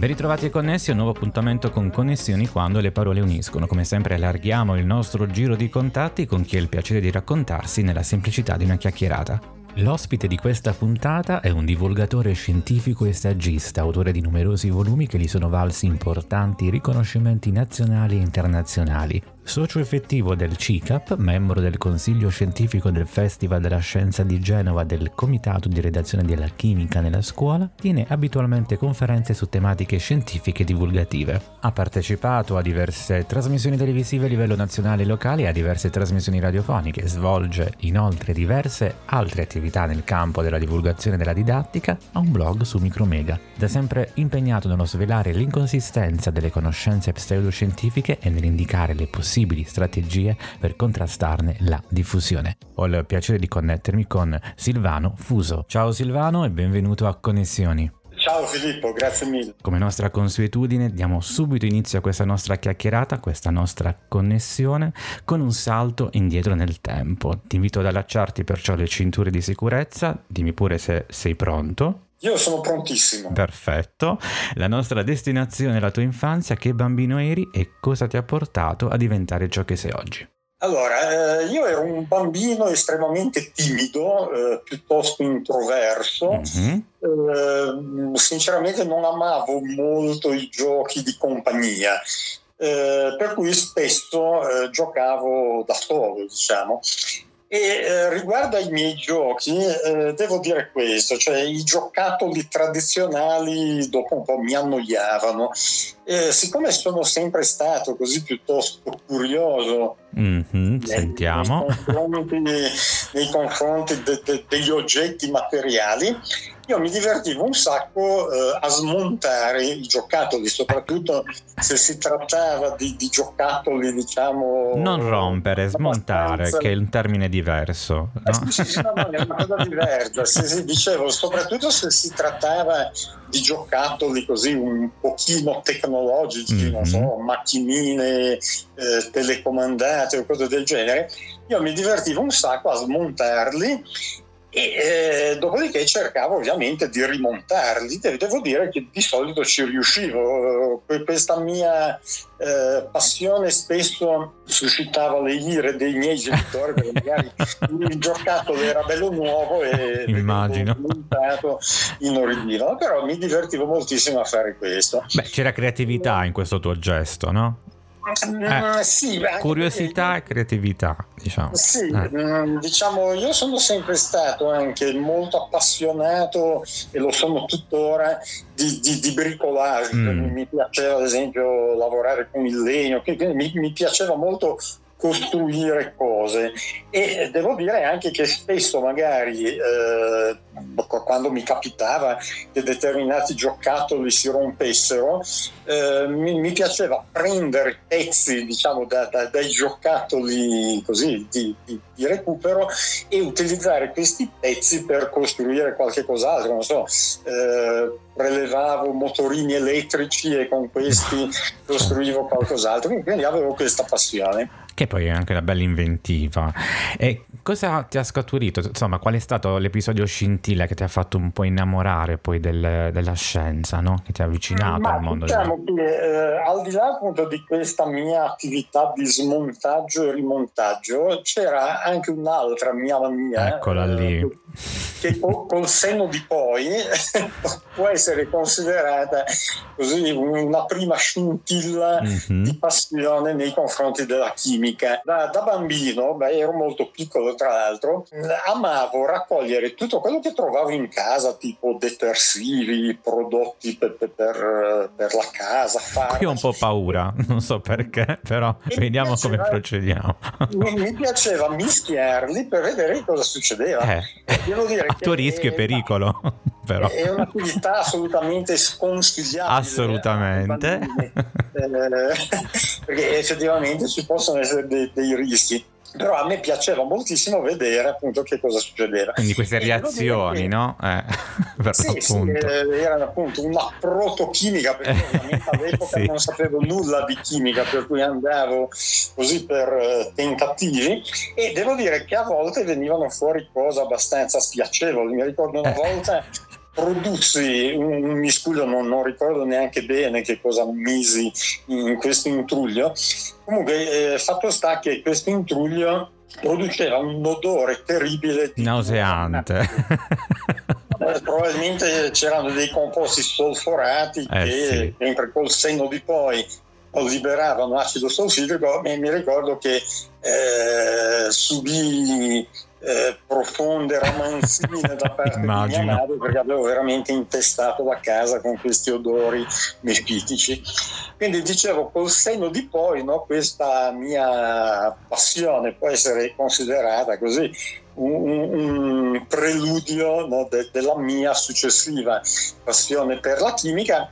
Ben ritrovati e connessi a un nuovo appuntamento con Connessioni quando le parole uniscono. Come sempre allarghiamo il nostro giro di contatti con chi ha il piacere di raccontarsi nella semplicità di una chiacchierata. L'ospite di questa puntata è un divulgatore scientifico e saggista, autore di numerosi volumi che gli sono valsi importanti riconoscimenti nazionali e internazionali. Socio effettivo del CICAP, membro del Consiglio Scientifico del Festival della Scienza di Genova del Comitato di Redazione della Chimica nella scuola, tiene abitualmente conferenze su tematiche scientifiche divulgative. Ha partecipato a diverse trasmissioni televisive a livello nazionale e locale e a diverse trasmissioni radiofoniche, svolge inoltre diverse altre attività nel campo della divulgazione della didattica, ha un blog su Micromega. Da sempre impegnato nello svelare l'inconsistenza delle conoscenze pseudoscientifiche e nell'indicare le possibilità possibili strategie per contrastarne la diffusione. Ho il piacere di connettermi con Silvano Fuso. Ciao Silvano e benvenuto a Connessioni. Ciao Filippo, grazie mille. Come nostra consuetudine diamo subito inizio a questa nostra chiacchierata, a questa nostra connessione, con un salto indietro nel tempo. Ti invito ad allacciarti perciò le cinture di sicurezza, dimmi pure se sei pronto. Io sono prontissimo. Perfetto. La nostra destinazione è la tua infanzia, che bambino eri e cosa ti ha portato a diventare ciò che sei oggi? Allora, eh, io ero un bambino estremamente timido, eh, piuttosto introverso. Mm-hmm. Eh, sinceramente non amavo molto i giochi di compagnia. Eh, per cui spesso eh, giocavo da solo, diciamo. E eh, riguardo ai miei giochi, eh, devo dire questo, cioè i giocattoli tradizionali dopo un po' mi annoiavano. Eh, siccome sono sempre stato così piuttosto curioso mm-hmm, sentiamo. nei confronti, nei confronti de, de, degli oggetti materiali, io mi divertivo un sacco eh, a smontare i giocattoli, soprattutto se si trattava di, di giocattoli, diciamo. Non rompere, smontare, che è un termine diverso. No? Eh, sì, sì, no, no, è una cosa diversa. Se, se, dicevo, soprattutto se si trattava di giocattoli così un pochino tecnologici, mm-hmm. non so, macchinine eh, telecomandate o cose del genere, io mi divertivo un sacco a smontarli e eh, dopodiché cercavo ovviamente di rimontarli. Devo dire che di solito ci riuscivo. Questa mia eh, passione spesso suscitava le ire dei miei genitori perché magari il giocattolo era bello nuovo e immagino montato in ordine. Però mi divertivo moltissimo a fare questo. Beh, c'era creatività in questo tuo gesto, no? Eh, sì, curiosità e creatività, diciamo. Sì, eh. Mm, diciamo, io sono sempre stato anche molto appassionato e lo sono tuttora di, di, di bricolage. Mm. Mi piaceva ad esempio lavorare con il legno, mi, mi piaceva molto costruire cose. E devo dire anche che spesso magari eh, quando mi capitava che determinati giocattoli si rompessero eh, mi, mi, piaceva prendere pezzi diciamo da, da, dai giocattoli così di, di, di, recupero e utilizzare questi pezzi per costruire qualche cos'altro non so eh, prelevavo motorini elettrici e con questi costruivo qualcos'altro. Quindi avevo questa passione che poi è anche una bella inventiva. E cosa ti ha scaturito? Insomma, qual è stato l'episodio scintilla che ti ha fatto un po' innamorare poi del, della scienza, no? che ti ha avvicinato Ma al mondo? Diciamo che eh, al di là appunto di questa mia attività di smontaggio e rimontaggio, c'era anche un'altra mia mania. Eccola eh, lì. Che col, col senno di poi può essere considerata così una prima scintilla mm-hmm. di passione nei confronti della chimica. Da, da bambino, beh, ero molto piccolo tra l'altro, amavo raccogliere tutto quello che trovavo in casa, tipo detersivi, prodotti per, per, per la casa. Farmaci. Qui ho un po' paura, non so perché, però e vediamo piaceva, come procediamo. Mi, mi, piaceva mischiarli per vedere cosa succedeva. Eh, a tuo rischio e pericolo. però. È un'attività assolutamente sconsigliabile. Assolutamente. Eh, perché effettivamente ci possono essere dei, dei rischi però a me piaceva moltissimo vedere appunto che cosa succedeva. Quindi queste reazioni, che... no? Eh, sì, sì, eh, erano appunto una protochimica, perché all'epoca sì. non sapevo nulla di chimica, per cui andavo così per eh, tentativi e devo dire che a volte venivano fuori cose abbastanza spiacevoli. Mi ricordo una eh. volta produssi un, miscuglio, non, non, ricordo neanche bene che cosa misi in questo intruglio. Comunque, eh, fatto sta che questo intruglio produceva un odore terribile. Nauseante. Eh, probabilmente c'erano dei composti solforati eh, che, sì. mentre col senno di poi liberavano acido solfidrico, mi, ricordo che eh, subì eh, profonde romanzine da parte Immagino. di mia madre perché avevo veramente intestato la casa con questi odori mespitici. Quindi dicevo, col senno di poi, no, questa mia passione può essere considerata così un, un preludio no, de, della mia successiva passione per la chimica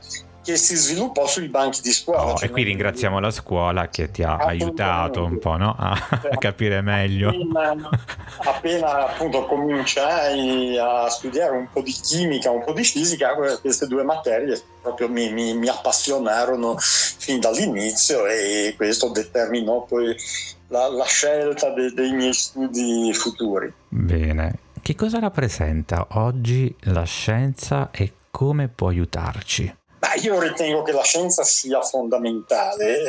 che si sviluppò sui banchi di scuola. Oh, cioè e qui ringraziamo la scuola che ti ha aiutato un po' no? a, a, capire meglio. Appena, appena, appunto cominciai a studiare un po' di chimica, un po' di fisica, queste due materie proprio mi, mi, mi appassionarono fin dall'inizio e questo determinò poi la, la scelta de, dei miei studi futuri. Bene, che cosa rappresenta oggi la scienza e come può aiutarci? Ma io ritengo che la scienza sia fondamentale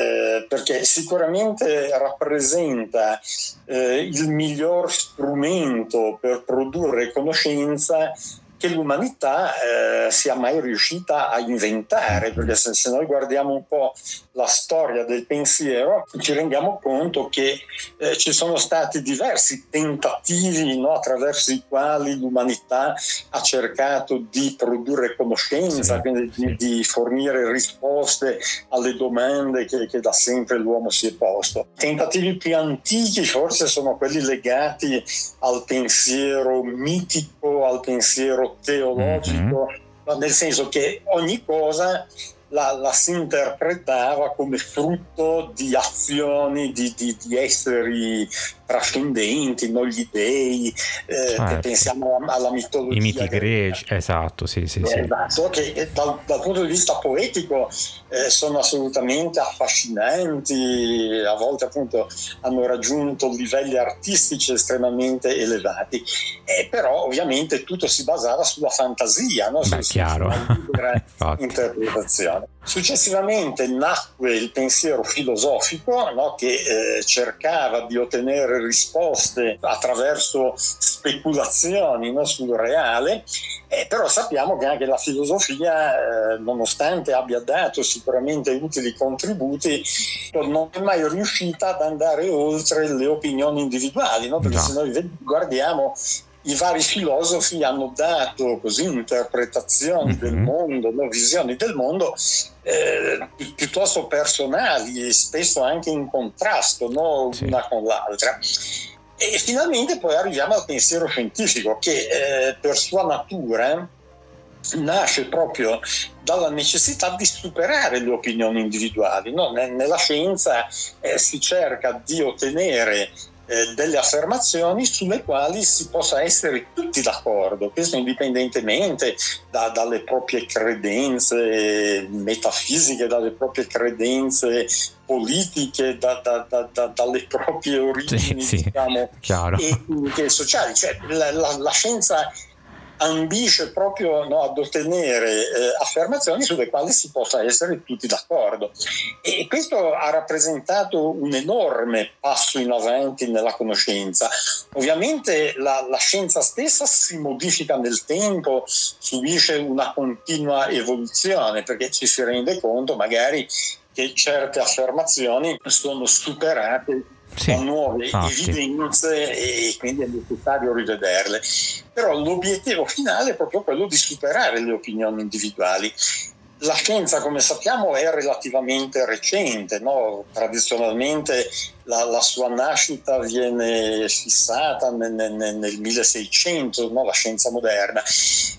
eh, perché sicuramente rappresenta eh, il miglior strumento per produrre conoscenza che l'umanità eh, sia mai riuscita a inventare, perché se, se, noi guardiamo un po' la storia del pensiero ci rendiamo conto che eh, ci sono stati diversi tentativi no, attraverso i quali l'umanità ha cercato di produrre conoscenza, sì, quindi. Di, di, fornire risposte alle domande che, che da sempre l'uomo si è posto. Tentativi più antichi forse sono quelli legati al pensiero mitico, al pensiero teologico, mm-hmm. nel senso che ogni cosa la, la, si interpretava come frutto di azioni di, di, di esseri trascendenti, no? gli dei, eh, certo. pensiamo alla, alla, mitologia. I miti greci, esatto, sì, sì, sì. Esatto, che eh, dal, dal, punto di vista poetico eh, sono assolutamente affascinanti, a volte appunto hanno raggiunto livelli artistici estremamente elevati, eh, però ovviamente tutto si basava sulla fantasia, no? Beh, chiaro. interpretazione. Successivamente nacque il pensiero filosofico no? che eh, cercava di ottenere risposte attraverso speculazioni no, sul reale, eh, però sappiamo che anche la filosofia, eh, nonostante abbia dato sicuramente utili contributi, non è mai riuscita ad andare oltre le opinioni individuali, no? perché no. se noi guardiamo i vari filosofi hanno dato così interpretazioni mm-hmm. del mondo, no? visioni del mondo eh, pi- piuttosto personali e spesso anche in contrasto no? sì. una con l'altra. E finalmente poi arriviamo al pensiero scientifico che eh, per sua natura nasce proprio dalla necessità di superare le opinioni individuali. No? Nella scienza eh, si cerca di ottenere eh, delle affermazioni sulle quali si possa essere tutti d'accordo, questo indipendentemente da, dalle proprie credenze metafisiche, dalle proprie credenze politiche, da, da, dalle proprie origini sì, sì, diciamo, etniche e sociali. Cioè, la, la, la scienza ambisce proprio no, ad ottenere eh, affermazioni sulle quali si possa essere tutti d'accordo. E questo ha rappresentato un enorme passo in avanti nella conoscenza. Ovviamente la, la scienza stessa si modifica nel tempo, subisce una continua evoluzione perché ci si rende conto magari che certe affermazioni sono superate sì, nuove infatti. evidenze e quindi è necessario rivederle. Però l'obiettivo finale è proprio quello di superare le opinioni individuali. La scienza, come sappiamo, è relativamente recente, no? tradizionalmente la, la sua nascita viene fissata nel, nel, nel 1600, no? la scienza moderna.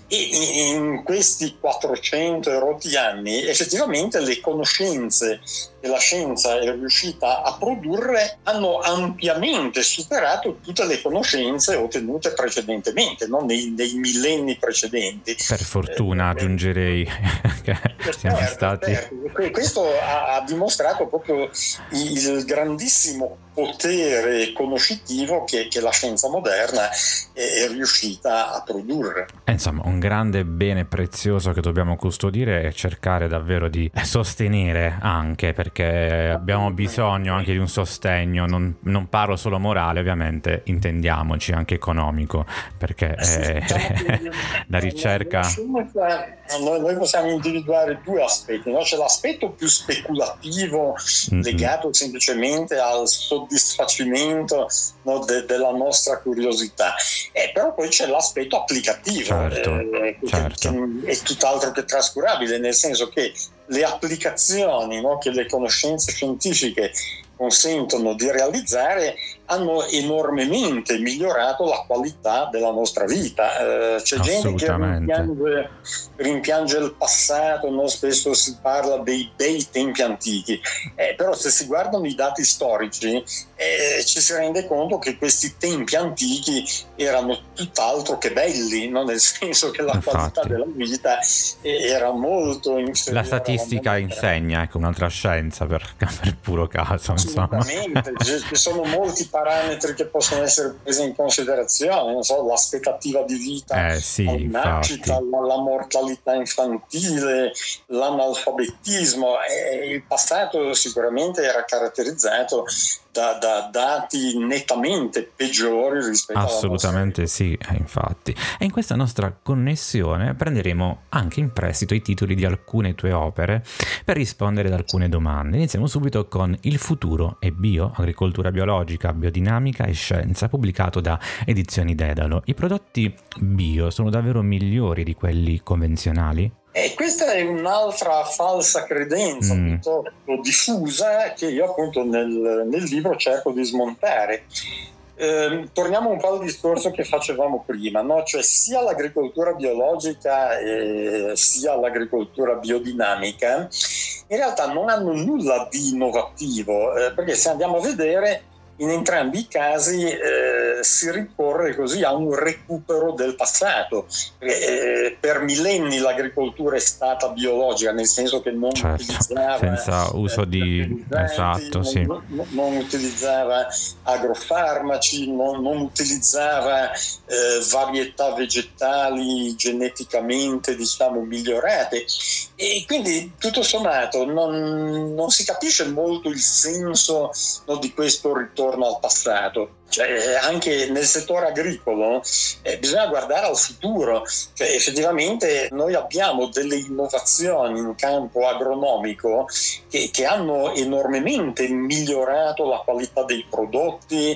E in questi 400 erotti anni effettivamente le conoscenze che la scienza è riuscita a produrre hanno ampiamente superato tutte le conoscenze ottenute precedentemente, no? nei, nei, millenni precedenti. Per fortuna eh, aggiungerei che siamo certo, stati... Certo. Questo ha, ha dimostrato proprio il grandissimo potere conoscitivo che, che, la scienza moderna è, è riuscita a produrre. Eh, insomma, un grande bene prezioso che dobbiamo custodire e cercare davvero di sostenere anche perché abbiamo bisogno anche di un sostegno, non, non parlo solo morale ovviamente, intendiamoci anche economico, perché eh, la ricerca... Noi, noi, possiamo individuare due aspetti, no? c'è l'aspetto più speculativo legato mm-hmm. semplicemente al soddisfacimento soddisfacimento no, de, della nostra curiosità. Eh, però poi c'è l'aspetto applicativo, certo, eh, certo. Che, è tutt'altro che trascurabile, nel senso che le applicazioni no, che le conoscenze scientifiche consentono di realizzare hanno enormemente migliorato la qualità della nostra vita. Eh, c'è gente che rimpiange, rimpiange, il passato, no? spesso si parla dei bei tempi antichi, eh, però se si guardano i dati storici eh, ci si rende conto che questi tempi antichi erano tutt'altro che belli, no? nel senso che la Infatti. qualità della vita eh, era molto inferiore. La statistica insegna, ecco, un'altra scienza per, per puro caso. Assolutamente, ci sono molti parametri che possono essere presi in considerazione, non so, l'aspettativa di vita, eh, sì, la nascita, la, la, mortalità infantile, l'analfabetismo. E il passato sicuramente era caratterizzato da, da, dati nettamente peggiori rispetto Assolutamente sì, eh, infatti. E in questa nostra connessione prenderemo anche in prestito i titoli di alcune tue opere per rispondere ad alcune domande. Iniziamo subito con Il futuro e bio, agricoltura biologica, biodinamica e scienza, pubblicato da Edizioni Dedalo. I prodotti bio sono davvero migliori di quelli convenzionali? E questa è un'altra falsa credenza mm. piuttosto diffusa che io appunto nel, nel libro cerco di smontare. Eh, torniamo un po' al discorso che facevamo prima, no? cioè sia l'agricoltura biologica eh, sia l'agricoltura biodinamica in realtà non hanno nulla di innovativo, eh, perché se andiamo a vedere in entrambi i casi eh, si ricorre così a un recupero del passato. Eh, per millenni l'agricoltura è stata biologica, nel senso che non certo, utilizzava senza uso di esatto, non, sì. non, non, utilizzava agrofarmaci, non, non utilizzava eh, varietà vegetali geneticamente diciamo migliorate e quindi tutto sommato non, si capisce molto il senso no, di questo ritorno ritorno al passato. Cioè, anche nel settore agricolo eh, bisogna guardare al futuro, cioè, effettivamente noi abbiamo delle innovazioni in campo agronomico che, che hanno enormemente migliorato la qualità dei prodotti,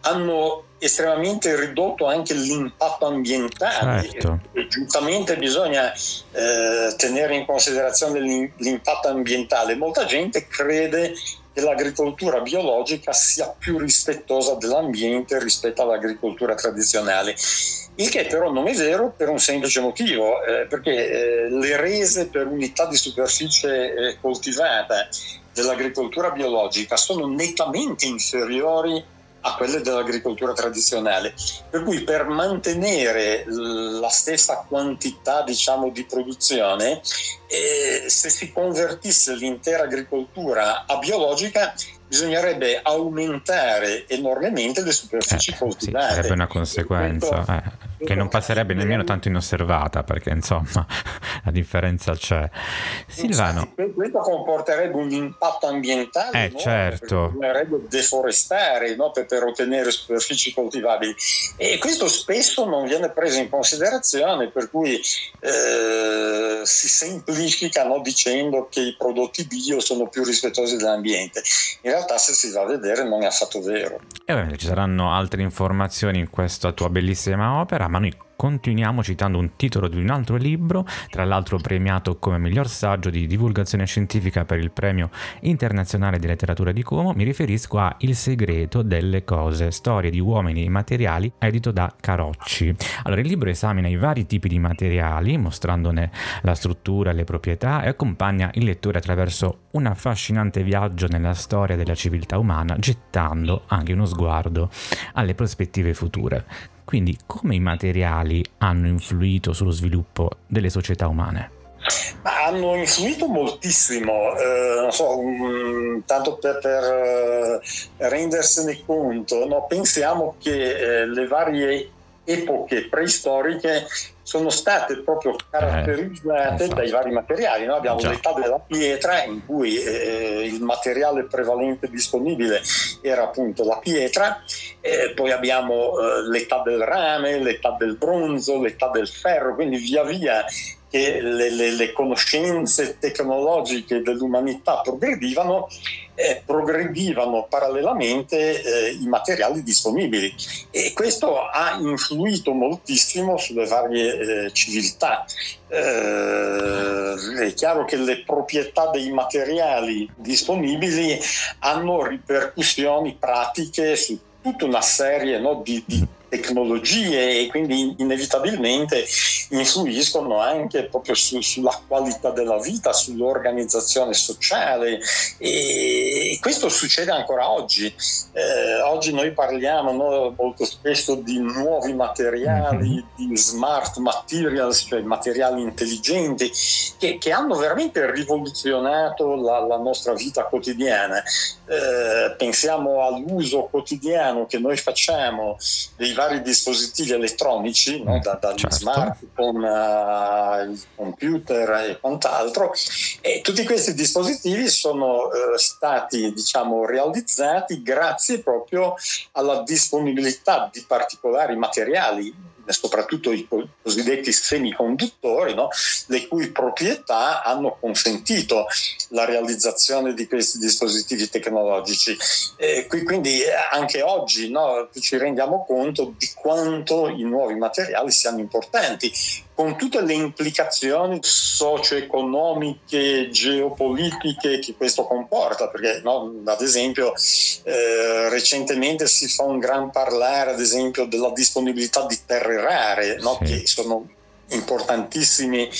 hanno estremamente ridotto anche l'impatto ambientale certo. e, giustamente bisogna eh, tenere in considerazione l'impatto ambientale. Molta gente crede che l'agricoltura biologica sia più rispettosa dell'ambiente rispetto all'agricoltura tradizionale. Il che però non è vero per un semplice motivo, eh, perché eh, le rese per unità di superficie eh, coltivata dell'agricoltura biologica sono nettamente inferiori a quelle dell'agricoltura tradizionale. Per cui per mantenere la stessa quantità diciamo, di produzione, eh, se si convertisse l'intera agricoltura a biologica, bisognerebbe aumentare enormemente le superfici eh, coltivate. Sì, sarebbe una conseguenza eh, che non passerebbe nemmeno tanto inosservata perché insomma la differenza c'è. Silvano. questo comporterebbe un impatto ambientale. Eh, no? certo. Bisognerebbe deforestare no? per, per, ottenere superfici coltivabili e questo spesso non viene preso in considerazione per cui eh, si semplifica no? dicendo che i prodotti bio sono più rispettosi dell'ambiente. In realtà se si va a vedere non è affatto vero. E ovviamente ci saranno altre informazioni in questa tua bellissima opera sarà, ma noi continuiamo citando un titolo di un altro libro, tra l'altro premiato come miglior saggio di divulgazione scientifica per il premio internazionale di letteratura di Como. Mi riferisco a Il segreto delle cose, storie di uomini e materiali, edito da Carocci. Allora, il libro esamina i vari tipi di materiali, mostrandone la struttura le proprietà, e accompagna il lettore attraverso un affascinante viaggio nella storia della civiltà umana, gettando anche uno sguardo alle prospettive future. Quindi come i materiali hanno influito sullo sviluppo delle società umane? Ma hanno influito moltissimo, eh, non so, um, tanto per, per uh, rendersene conto, no? pensiamo che eh, le varie epoche preistoriche sono state proprio caratterizzate eh, dai vari materiali. Noi abbiamo Già. l'età della pietra in cui eh, il materiale prevalente disponibile era appunto la pietra, eh, poi abbiamo eh, l'età del rame, l'età del bronzo, l'età del ferro, quindi via via che le, le, le conoscenze tecnologiche dell'umanità progredivano, eh, progredivano parallelamente eh, i materiali disponibili e questo ha influito moltissimo sulle varie eh, civiltà. Eh, è chiaro che le proprietà dei materiali disponibili hanno ripercussioni pratiche su tutta una serie no, di, di tecnologie e quindi inevitabilmente influiscono anche proprio su, sulla qualità della vita, sull'organizzazione sociale e questo succede ancora oggi. Eh, oggi noi parliamo no, molto spesso di nuovi materiali, mm-hmm. di smart materials, cioè materiali intelligenti che, che hanno veramente rivoluzionato la, la nostra vita quotidiana. Eh, pensiamo all'uso quotidiano che noi facciamo dei vari dispositivi elettronici, no? da, dagli certo. smartphone ai computer e quant'altro, e tutti questi dispositivi sono eh, stati diciamo, realizzati grazie proprio alla disponibilità di particolari materiali soprattutto i cosiddetti semiconduttori, no? le cui proprietà hanno consentito la realizzazione di questi dispositivi tecnologici. E quindi anche oggi no, ci rendiamo conto di quanto i nuovi materiali siano importanti con tutte le implicazioni socio-economiche, geopolitiche che questo comporta, perché no, ad esempio eh, recentemente si fa un gran parlare ad esempio della disponibilità di terre rare, no, sì. che sono importantissimi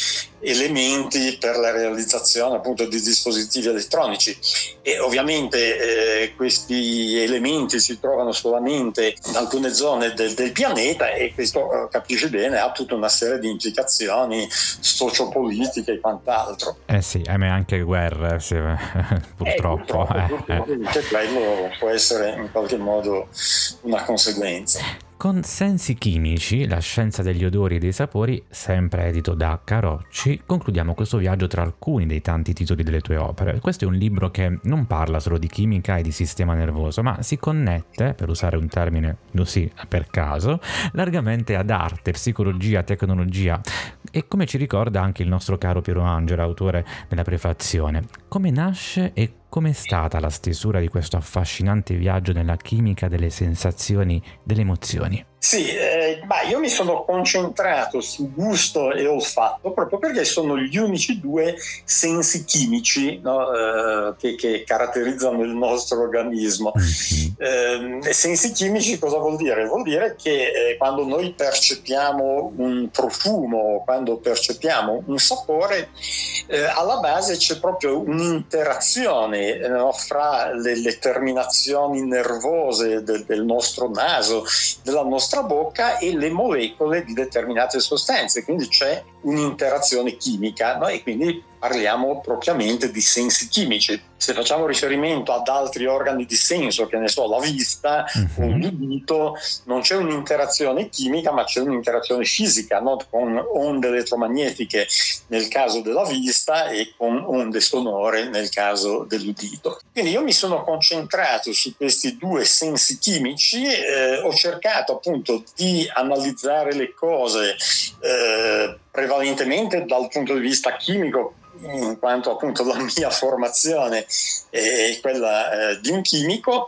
elementi per la realizzazione appunto di dispositivi elettronici. E ovviamente eh, questi elementi si trovano solamente in alcune zone del, del pianeta e questo eh, capisce bene ha tutta una serie di implicazioni sociopolitiche e quant'altro. Eh sì ahimè anche guerre sì, purtroppo, eh, purtroppo, eh, purtroppo quello può essere in qualche modo una conseguenza. Con Sensi chimici, la scienza degli odori e dei sapori, sempre edito da Carocci, concludiamo questo viaggio tra alcuni dei tanti titoli delle tue opere. Questo è un libro che non parla solo di chimica e di sistema nervoso, ma si connette, per usare un termine così per caso, largamente ad arte, psicologia, tecnologia e come ci ricorda anche il nostro caro Piero Angela, autore della prefazione. Come nasce e Com'è stata la stesura di questo affascinante viaggio nella chimica delle sensazioni, delle emozioni? Sì, eh, ma io mi sono concentrato su gusto e olfatto proprio perché sono gli unici due sensi chimici no, eh, che, che, caratterizzano il nostro organismo. Eh, sensi chimici cosa vuol dire? Vuol dire che eh, quando noi percepiamo un profumo, quando percepiamo un sapore, eh, alla base c'è proprio un'interazione no, fra le, le, terminazioni nervose del, del nostro naso, della nostra bocca e le molecole di determinate sostanze, quindi c'è un'interazione chimica no? e quindi parliamo propriamente di sensi chimici. Se facciamo riferimento ad altri organi di senso, che ne so, la vista uh-huh. o l'udito, non c'è un'interazione chimica, ma c'è un'interazione fisica, no? con onde elettromagnetiche nel caso della vista e con onde sonore nel caso dell'udito. Quindi io mi sono concentrato su questi due sensi chimici, eh, ho cercato appunto di analizzare le cose eh, prevalentemente dal punto di vista chimico in quanto appunto la mia formazione è quella eh, di un chimico,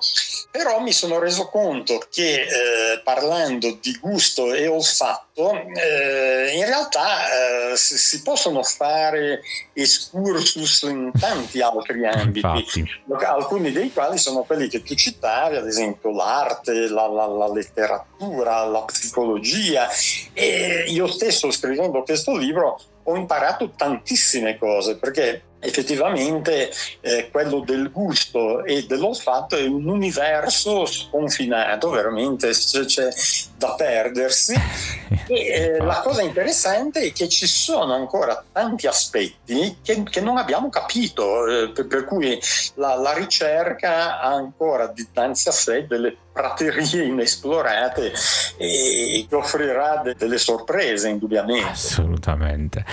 però mi sono reso conto che eh, parlando di gusto e olfatto, eh, in realtà eh, si, si, possono fare excursus in tanti altri ambiti, Infatti. alcuni dei quali sono quelli che tu citavi, ad esempio l'arte, la, la, la letteratura, la psicologia. E io stesso scrivendo questo libro ho imparato tantissime cose perché effettivamente eh, quello del gusto e dell'olfatto è un universo sconfinato, veramente c'è, da perdersi. E eh, la cosa interessante è che ci sono ancora tanti aspetti che, che non abbiamo capito, eh, per, per, cui la, la, ricerca ha ancora dinanzi a sé delle praterie inesplorate e che offrirà de- delle sorprese indubbiamente. Assolutamente.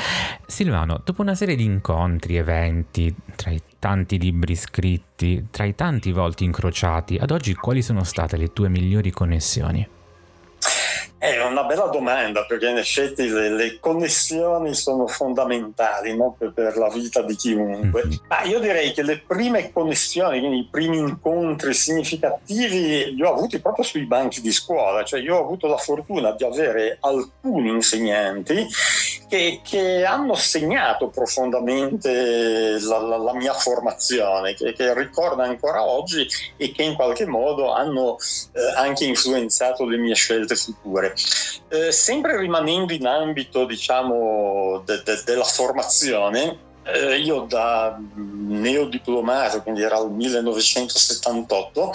Silvano, dopo una serie di incontri, eventi, tra i tanti libri scritti, tra i tanti volti incrociati, ad oggi quali sono state le tue migliori connessioni? È una bella domanda perché in effetti le, le connessioni sono fondamentali no? per, per, la vita di chiunque. Mm-hmm. Ma io direi che le prime connessioni, quindi i primi incontri significativi, li ho avuti proprio sui banchi di scuola. Cioè io ho avuto la fortuna di avere alcuni insegnanti che, che hanno segnato profondamente la, la, la mia formazione, che, che, ricordo ancora oggi e che in qualche modo hanno eh, anche influenzato le mie scelte future. Eh, sempre rimanendo in ambito diciamo de, de, della formazione, eh, io da neodiplomato, quindi era il 1978,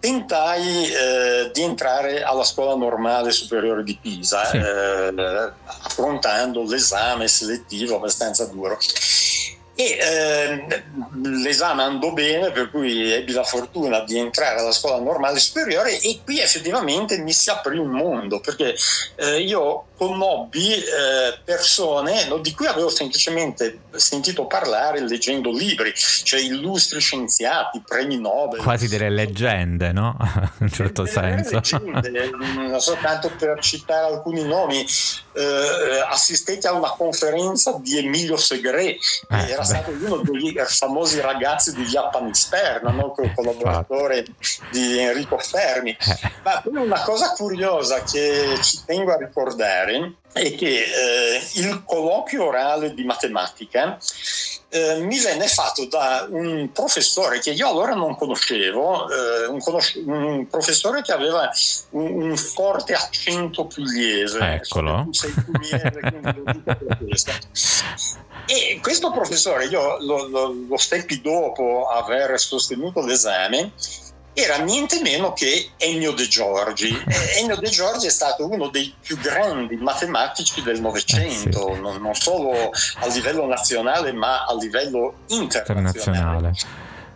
tentai eh, di entrare alla scuola normale superiore di Pisa, sì. eh, affrontando l'esame selettivo abbastanza duro. E eh, l'esame andò bene, per cui ebbi la fortuna di entrare alla scuola normale superiore e qui effettivamente mi si aprì un mondo, perché eh, io conobbi eh, persone no, di cui avevo semplicemente sentito parlare leggendo libri, cioè illustri scienziati, premi Nobel. Quasi delle leggende, no? In un certo senso. Leggende, non soltanto per citare alcuni nomi, eh, assistetti a una conferenza di Emilio Segre, eh, era stato uno dei famosi ragazzi di Japanisperna, no? collaboratore di Enrico Fermi. Eh. Ma una cosa curiosa che ci tengo a ricordare è che eh, il colloquio orale di matematica eh, mi venne fatto da un professore che io allora non conoscevo, eh, un, conos- un, professore che aveva un, un forte accento pugliese. Eccolo. Sei pugliese, e questo professore, io lo, lo, lo steppi dopo aver sostenuto l'esame, era niente meno che Ennio De Giorgi. Ennio De Giorgi è stato uno dei più grandi matematici del Novecento, eh sì. non, solo a livello nazionale ma a livello internazionale. internazionale.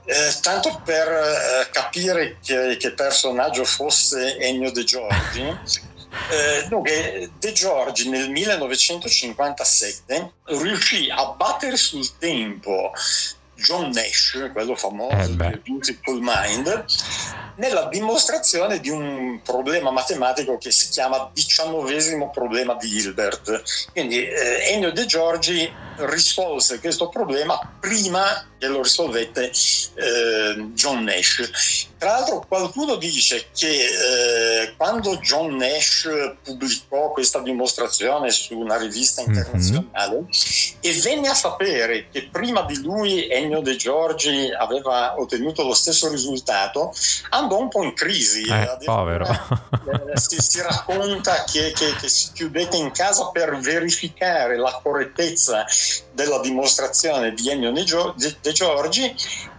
Eh, tanto per eh, capire che, che, personaggio fosse Ennio De Giorgi, eh, dunque, De Giorgi nel 1957 riuscì a battere sul tempo John Nash, quello famoso eh Beautiful Mind, nella dimostrazione di un problema matematico che si chiama diciannovesimo problema di Hilbert. Quindi eh, Ennio De Giorgi risolse questo problema prima che lo risolvette eh, John Nash. Tra l'altro qualcuno dice che eh, quando John Nash pubblicò questa dimostrazione su una rivista mhm. internazionale mm-hmm. e venne a sapere che prima di lui Ennio De Giorgi aveva ottenuto lo stesso risultato, andò un po' in crisi. Eh, povero. Eh, si, si, racconta che, che, che si chiudette in casa per verificare la correttezza della dimostrazione di Ennio De Giorgi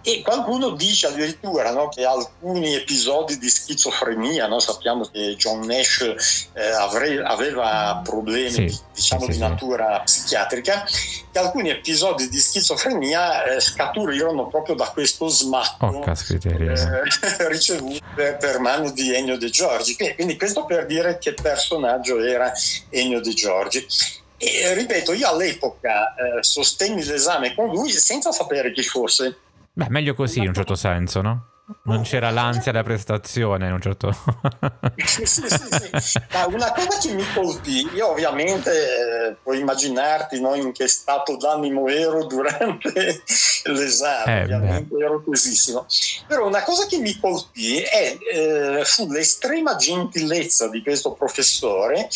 e qualcuno dice addirittura no, che alcuni episodi di schizofrenia, no, sappiamo che John Nash eh, avre, aveva problemi sì, diciamo, sì, di natura psichiatrica, che alcuni episodi di schizofrenia eh, scaturirono proprio da questo smacco oh, eh, ricevuto per mano di Ennio De Giorgi. Quindi questo per dire che personaggio era Ennio De Giorgi. E ripeto, io all'epoca eh, sostenni l'esame con lui senza sapere chi fosse. Beh, meglio così in un certo senso, no? Non c'era l'ansia da prestazione in un certo sì, sì, sì, sì. Ma una cosa che mi colpì, io ovviamente eh, puoi immaginarti no, in che stato d'animo ero durante l'esame, eh, ovviamente beh. ero tesissimo. Però una cosa che mi colpì è, eh, fu l'estrema gentilezza di questo professore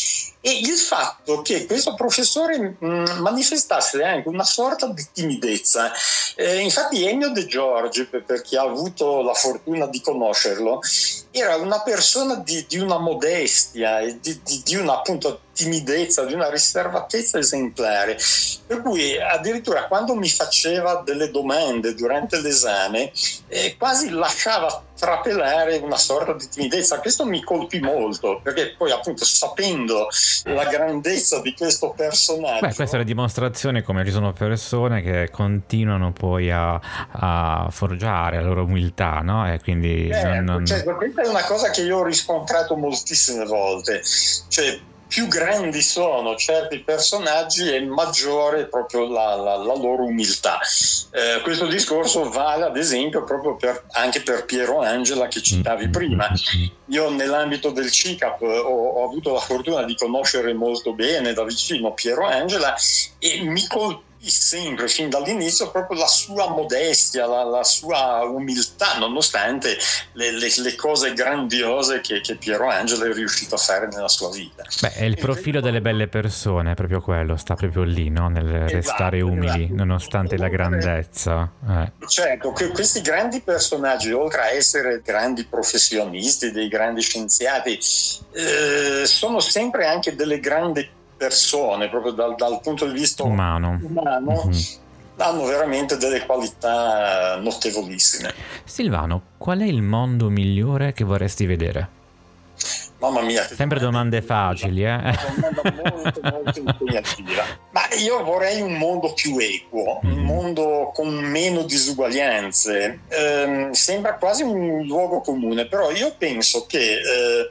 e il fatto che questo professore mh, mm, manifestasse anche una sorta di timidezza. Eh, infatti Ennio De Giorgi, per, per, chi ha avuto la fortuna di conoscerlo, era una persona di, di una modestia di, di, di una appunto timidezza, di una riservatezza esemplare. Per cui addirittura quando mi faceva delle domande durante l'esame, eh, quasi lasciava trapelare una sorta di timidezza. Questo mi colpì molto, perché poi appunto sapendo la grandezza di questo personaggio... Beh, questa è la dimostrazione come ci sono persone che continuano poi a, a forgiare la loro umiltà, no? E quindi... Eh, non... cioè, questa è una cosa che io ho riscontrato moltissime volte. Cioè, più grandi sono certi personaggi e maggiore proprio la, la, la loro umiltà. Eh, questo discorso vale ad esempio proprio per, anche per Piero Angela che citavi mm. prima. Io nell'ambito del CICAP ho, ho avuto la fortuna di conoscere molto bene da vicino Piero Angela e mi colpisce sempre, fin dall'inizio, proprio la sua modestia, la, la sua umiltà, nonostante le, le, le cose grandiose che, che, Piero Angelo è riuscito a fare nella sua vita. Beh, è il profilo delle belle persone, è proprio quello, sta proprio lì, no? nel esatto, restare umili, esatto. nonostante la grandezza. Eh. Certo, che questi grandi personaggi, oltre a essere grandi professionisti, dei grandi scienziati, eh, sono sempre anche delle grandi persone, proprio dal, dal punto di vista umano, umano mm-hmm. hanno veramente delle qualità notevolissime. Silvano, qual è il mondo migliore che vorresti vedere? Mamma mia, sempre domande facili, eh? Domanda molto, molto impegnativa. Ma io vorrei un mondo più equo, mm. un mondo con meno disuguaglianze. Eh, sembra quasi un luogo comune, però io penso che eh,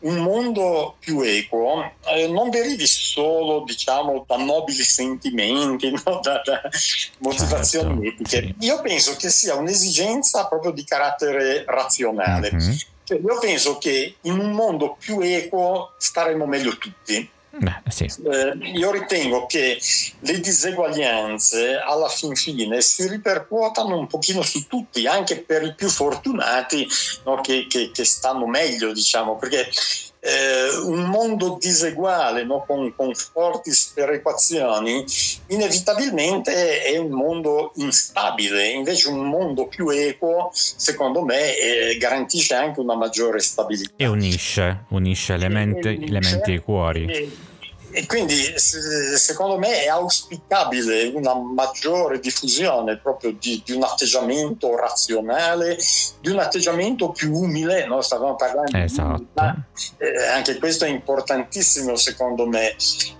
un mondo più equo eh, non derivi solo diciamo, da nobili sentimenti, no? da, da, motivazioni certo, etiche. Sì. Io penso che sia un'esigenza proprio di carattere razionale. Mm-hmm. Cioè, io penso che in un mondo più equo staremo meglio tutti. Beh, sì. eh, io ritengo che le diseguaglianze alla fin fine si ripercuotano un pochino su tutti, anche per i più fortunati no, che, che, che, stanno meglio, diciamo, perché eh, un mondo diseguale no, con, con, forti sperequazioni inevitabilmente è un mondo instabile, invece un mondo più equo secondo me eh, garantisce anche una maggiore stabilità. E unisce, unisce elementi, unisce, elementi e cuori. E quindi secondo me è auspicabile una maggiore diffusione proprio di, di un atteggiamento razionale, di un atteggiamento più umile, no? stavamo parlando esatto. di eh, anche questo è importantissimo secondo me,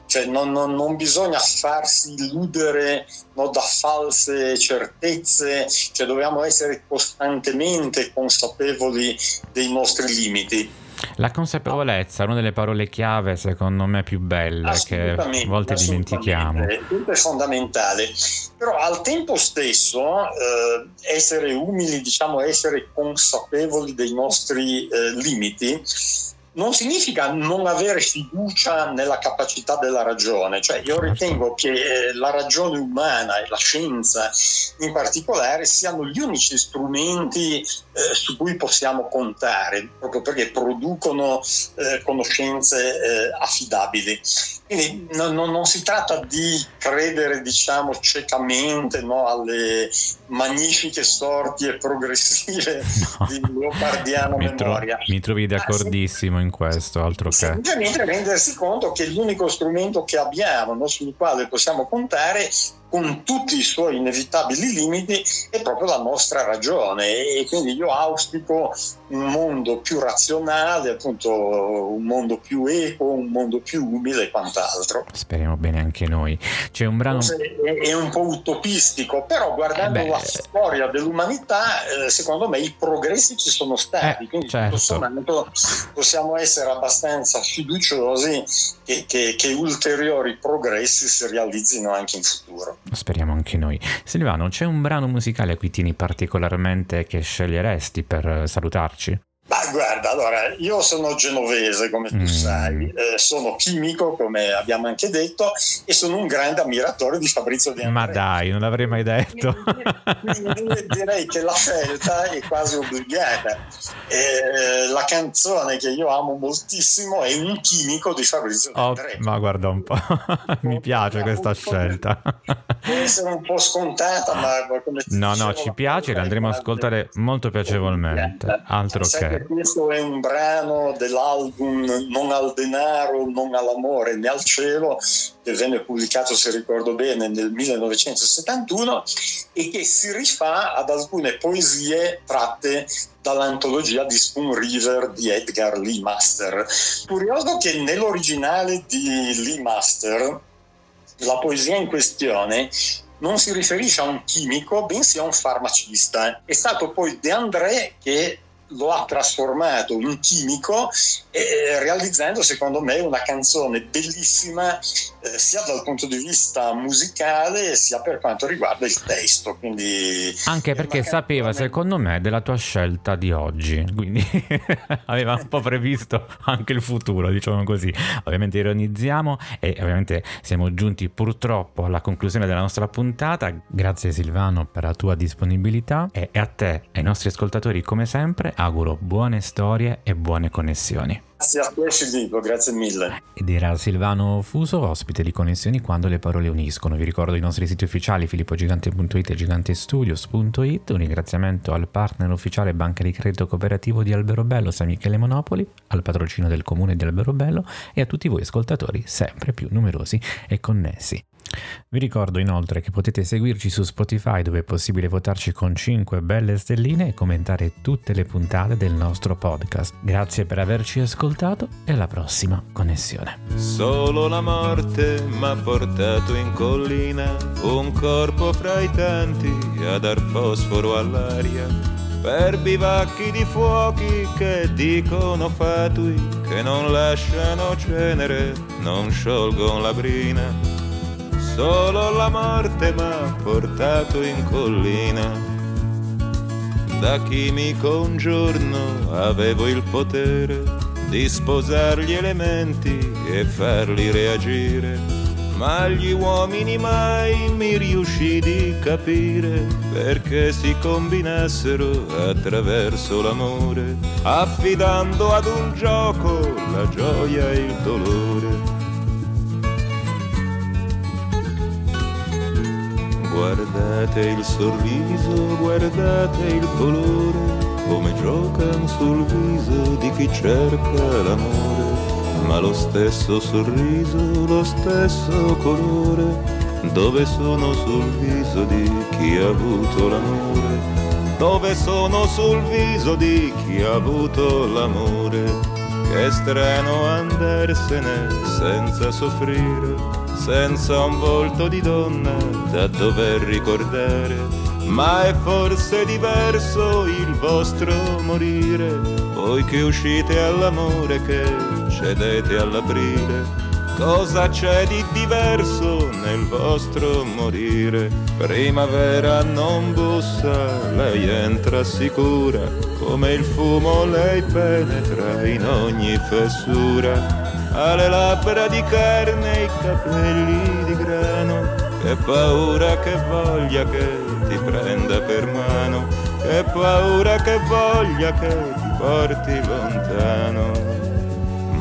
cioè non, non, non bisogna farsi illudere no, da false certezze, cioè dobbiamo essere costantemente consapevoli dei nostri limiti la consapevolezza è una delle parole chiave, secondo me, più belle che a volte dimentichiamo. Tutto è fondamentale, però al tempo stesso eh, essere umili, diciamo, essere consapevoli dei nostri eh, limiti non significa non avere fiducia nella capacità della ragione, cioè io ritengo che eh, la ragione umana e la scienza in particolare siano gli unici strumenti eh, su cui possiamo contare, proprio perché producono eh, conoscenze eh, affidabili. Quindi no, no, non si tratta di credere, diciamo, ciecamente no, alle magnifiche sorti e progressive di leopardiana mi memoria. Tro- mi trovi d'accordissimo in questo, altro che... Semplicemente rendersi conto che l'unico strumento che abbiamo, sul quale possiamo contare, con tutti i suoi inevitabili limiti è proprio la nostra ragione e quindi io auspico un mondo più razionale, appunto un mondo più equo, un mondo più umile e quant'altro. Speriamo bene anche noi. C'è un brano... È, un po' utopistico, però guardando eh la storia dell'umanità, eh, secondo me i progressi ci sono stati, eh, quindi certo. possiamo possiamo essere abbastanza fiduciosi che, che, che, ulteriori progressi si realizzino anche in futuro. Speriamo anche noi. Silvano, c'è un brano musicale a cui tieni particolarmente che sceglieresti per salutarci? Guarda, allora, io sono genovese, come tu mm. sai, eh, sono chimico, come abbiamo anche detto, e sono un grande ammiratore di Fabrizio Di Andrea. Ma dai, non l'avrei mai detto. Quindi direi che la scelta è quasi obbligata. Eh, la canzone che io amo moltissimo è Un chimico di Fabrizio Di Andrea. Oh, ma guarda un po', mi piace questa scelta. Può essere un po' scontata, ma come No, no, ci piace, l'andremo a ascoltare molto piacevolmente. Altro che questo è un brano dell'album Non al denaro, non all'amore né al cielo, che venne pubblicato, se ricordo bene, nel 1971 e che si rifà ad alcune poesie tratte dall'antologia di Spoon River di Edgar Lee Master. Curioso che nell'originale di Lee Master la poesia in questione non si riferisce a un chimico, bensì a un farmacista. È stato poi De André che lo ha trasformato in chimico eh, realizzando secondo me una canzone bellissima eh, sia dal punto di vista musicale sia per quanto riguarda il testo. Quindi anche perché sapeva canzone... secondo me della tua scelta di oggi. Quindi aveva un po' previsto anche il futuro diciamo così. Ovviamente ironizziamo e ovviamente siamo giunti purtroppo alla conclusione della nostra puntata. Grazie Silvano per la tua disponibilità. E a te e ai nostri ascoltatori come sempre auguro buone storie e buone connessioni Grazie a te Filippo, grazie mille. Ed era Silvano Fuso, ospite di Connessioni quando le parole uniscono. Vi ricordo i nostri siti ufficiali filippogigante.it e gigantestudios.it. Un ringraziamento al partner ufficiale Banca di Credito Cooperativo di Alberobello, San Michele Monopoli, al patrocino del comune di Alberobello e a tutti voi ascoltatori sempre più numerosi e connessi. Vi ricordo inoltre che potete seguirci su Spotify dove è possibile votarci con 5 belle stelline e commentare tutte le puntate del nostro podcast. Grazie per averci ascoltato e alla prossima connessione. Solo la morte m'ha portato in collina, un corpo fra i tanti a dar fosforo all'aria. Per bivacchi di fuochi che dicono fatui, che non lasciano cenere, non sciolgono la brina solo la morte m'ha portato in collina. Da chimico un giorno avevo il potere di sposare gli elementi e farli reagire, ma gli uomini mai mi riuscì di capire perché si combinassero attraverso l'amore, affidando ad un gioco la gioia e il dolore Guardate il sorriso, guardate il colore, come giocan sul viso di chi cerca l'amore. Ma lo stesso sorriso, lo stesso colore, dove sono sul viso di chi ha avuto l'amore? Dove sono sul viso di chi ha avuto l'amore? Che strano andarsene senza soffrire senza un volto di donna da dover ricordare, ma è forse diverso il vostro morire, voi che uscite all'amore che cedete all'aprile. Cosa c'è di diverso nel vostro morire? Primavera non bussa, lei entra sicura, come il fumo lei penetra in ogni fessura ha le labbra di carne e i capelli di grano, che paura che voglia che ti prenda per mano, che paura che voglia che ti porti lontano.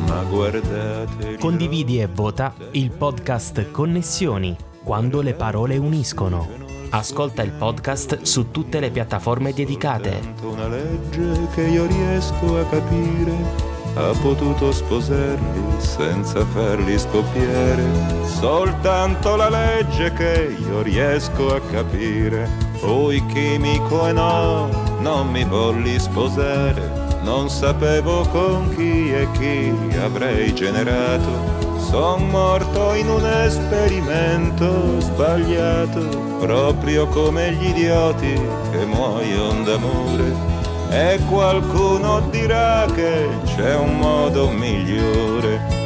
Ma guardate. Condividi e vota il podcast Connessioni, quando le parole uniscono. Ascolta il podcast su tutte le piattaforme dedicate. Una legge che io riesco a capire ha potuto sposarli senza farli scoppiare. Soltanto la legge che io riesco a capire. Fui chimico e no, non mi volli sposare. Non sapevo con chi e chi avrei generato. Son morto in un esperimento sbagliato, proprio come gli idioti che muoiono d'amore e qualcuno dirà che c'è un modo migliore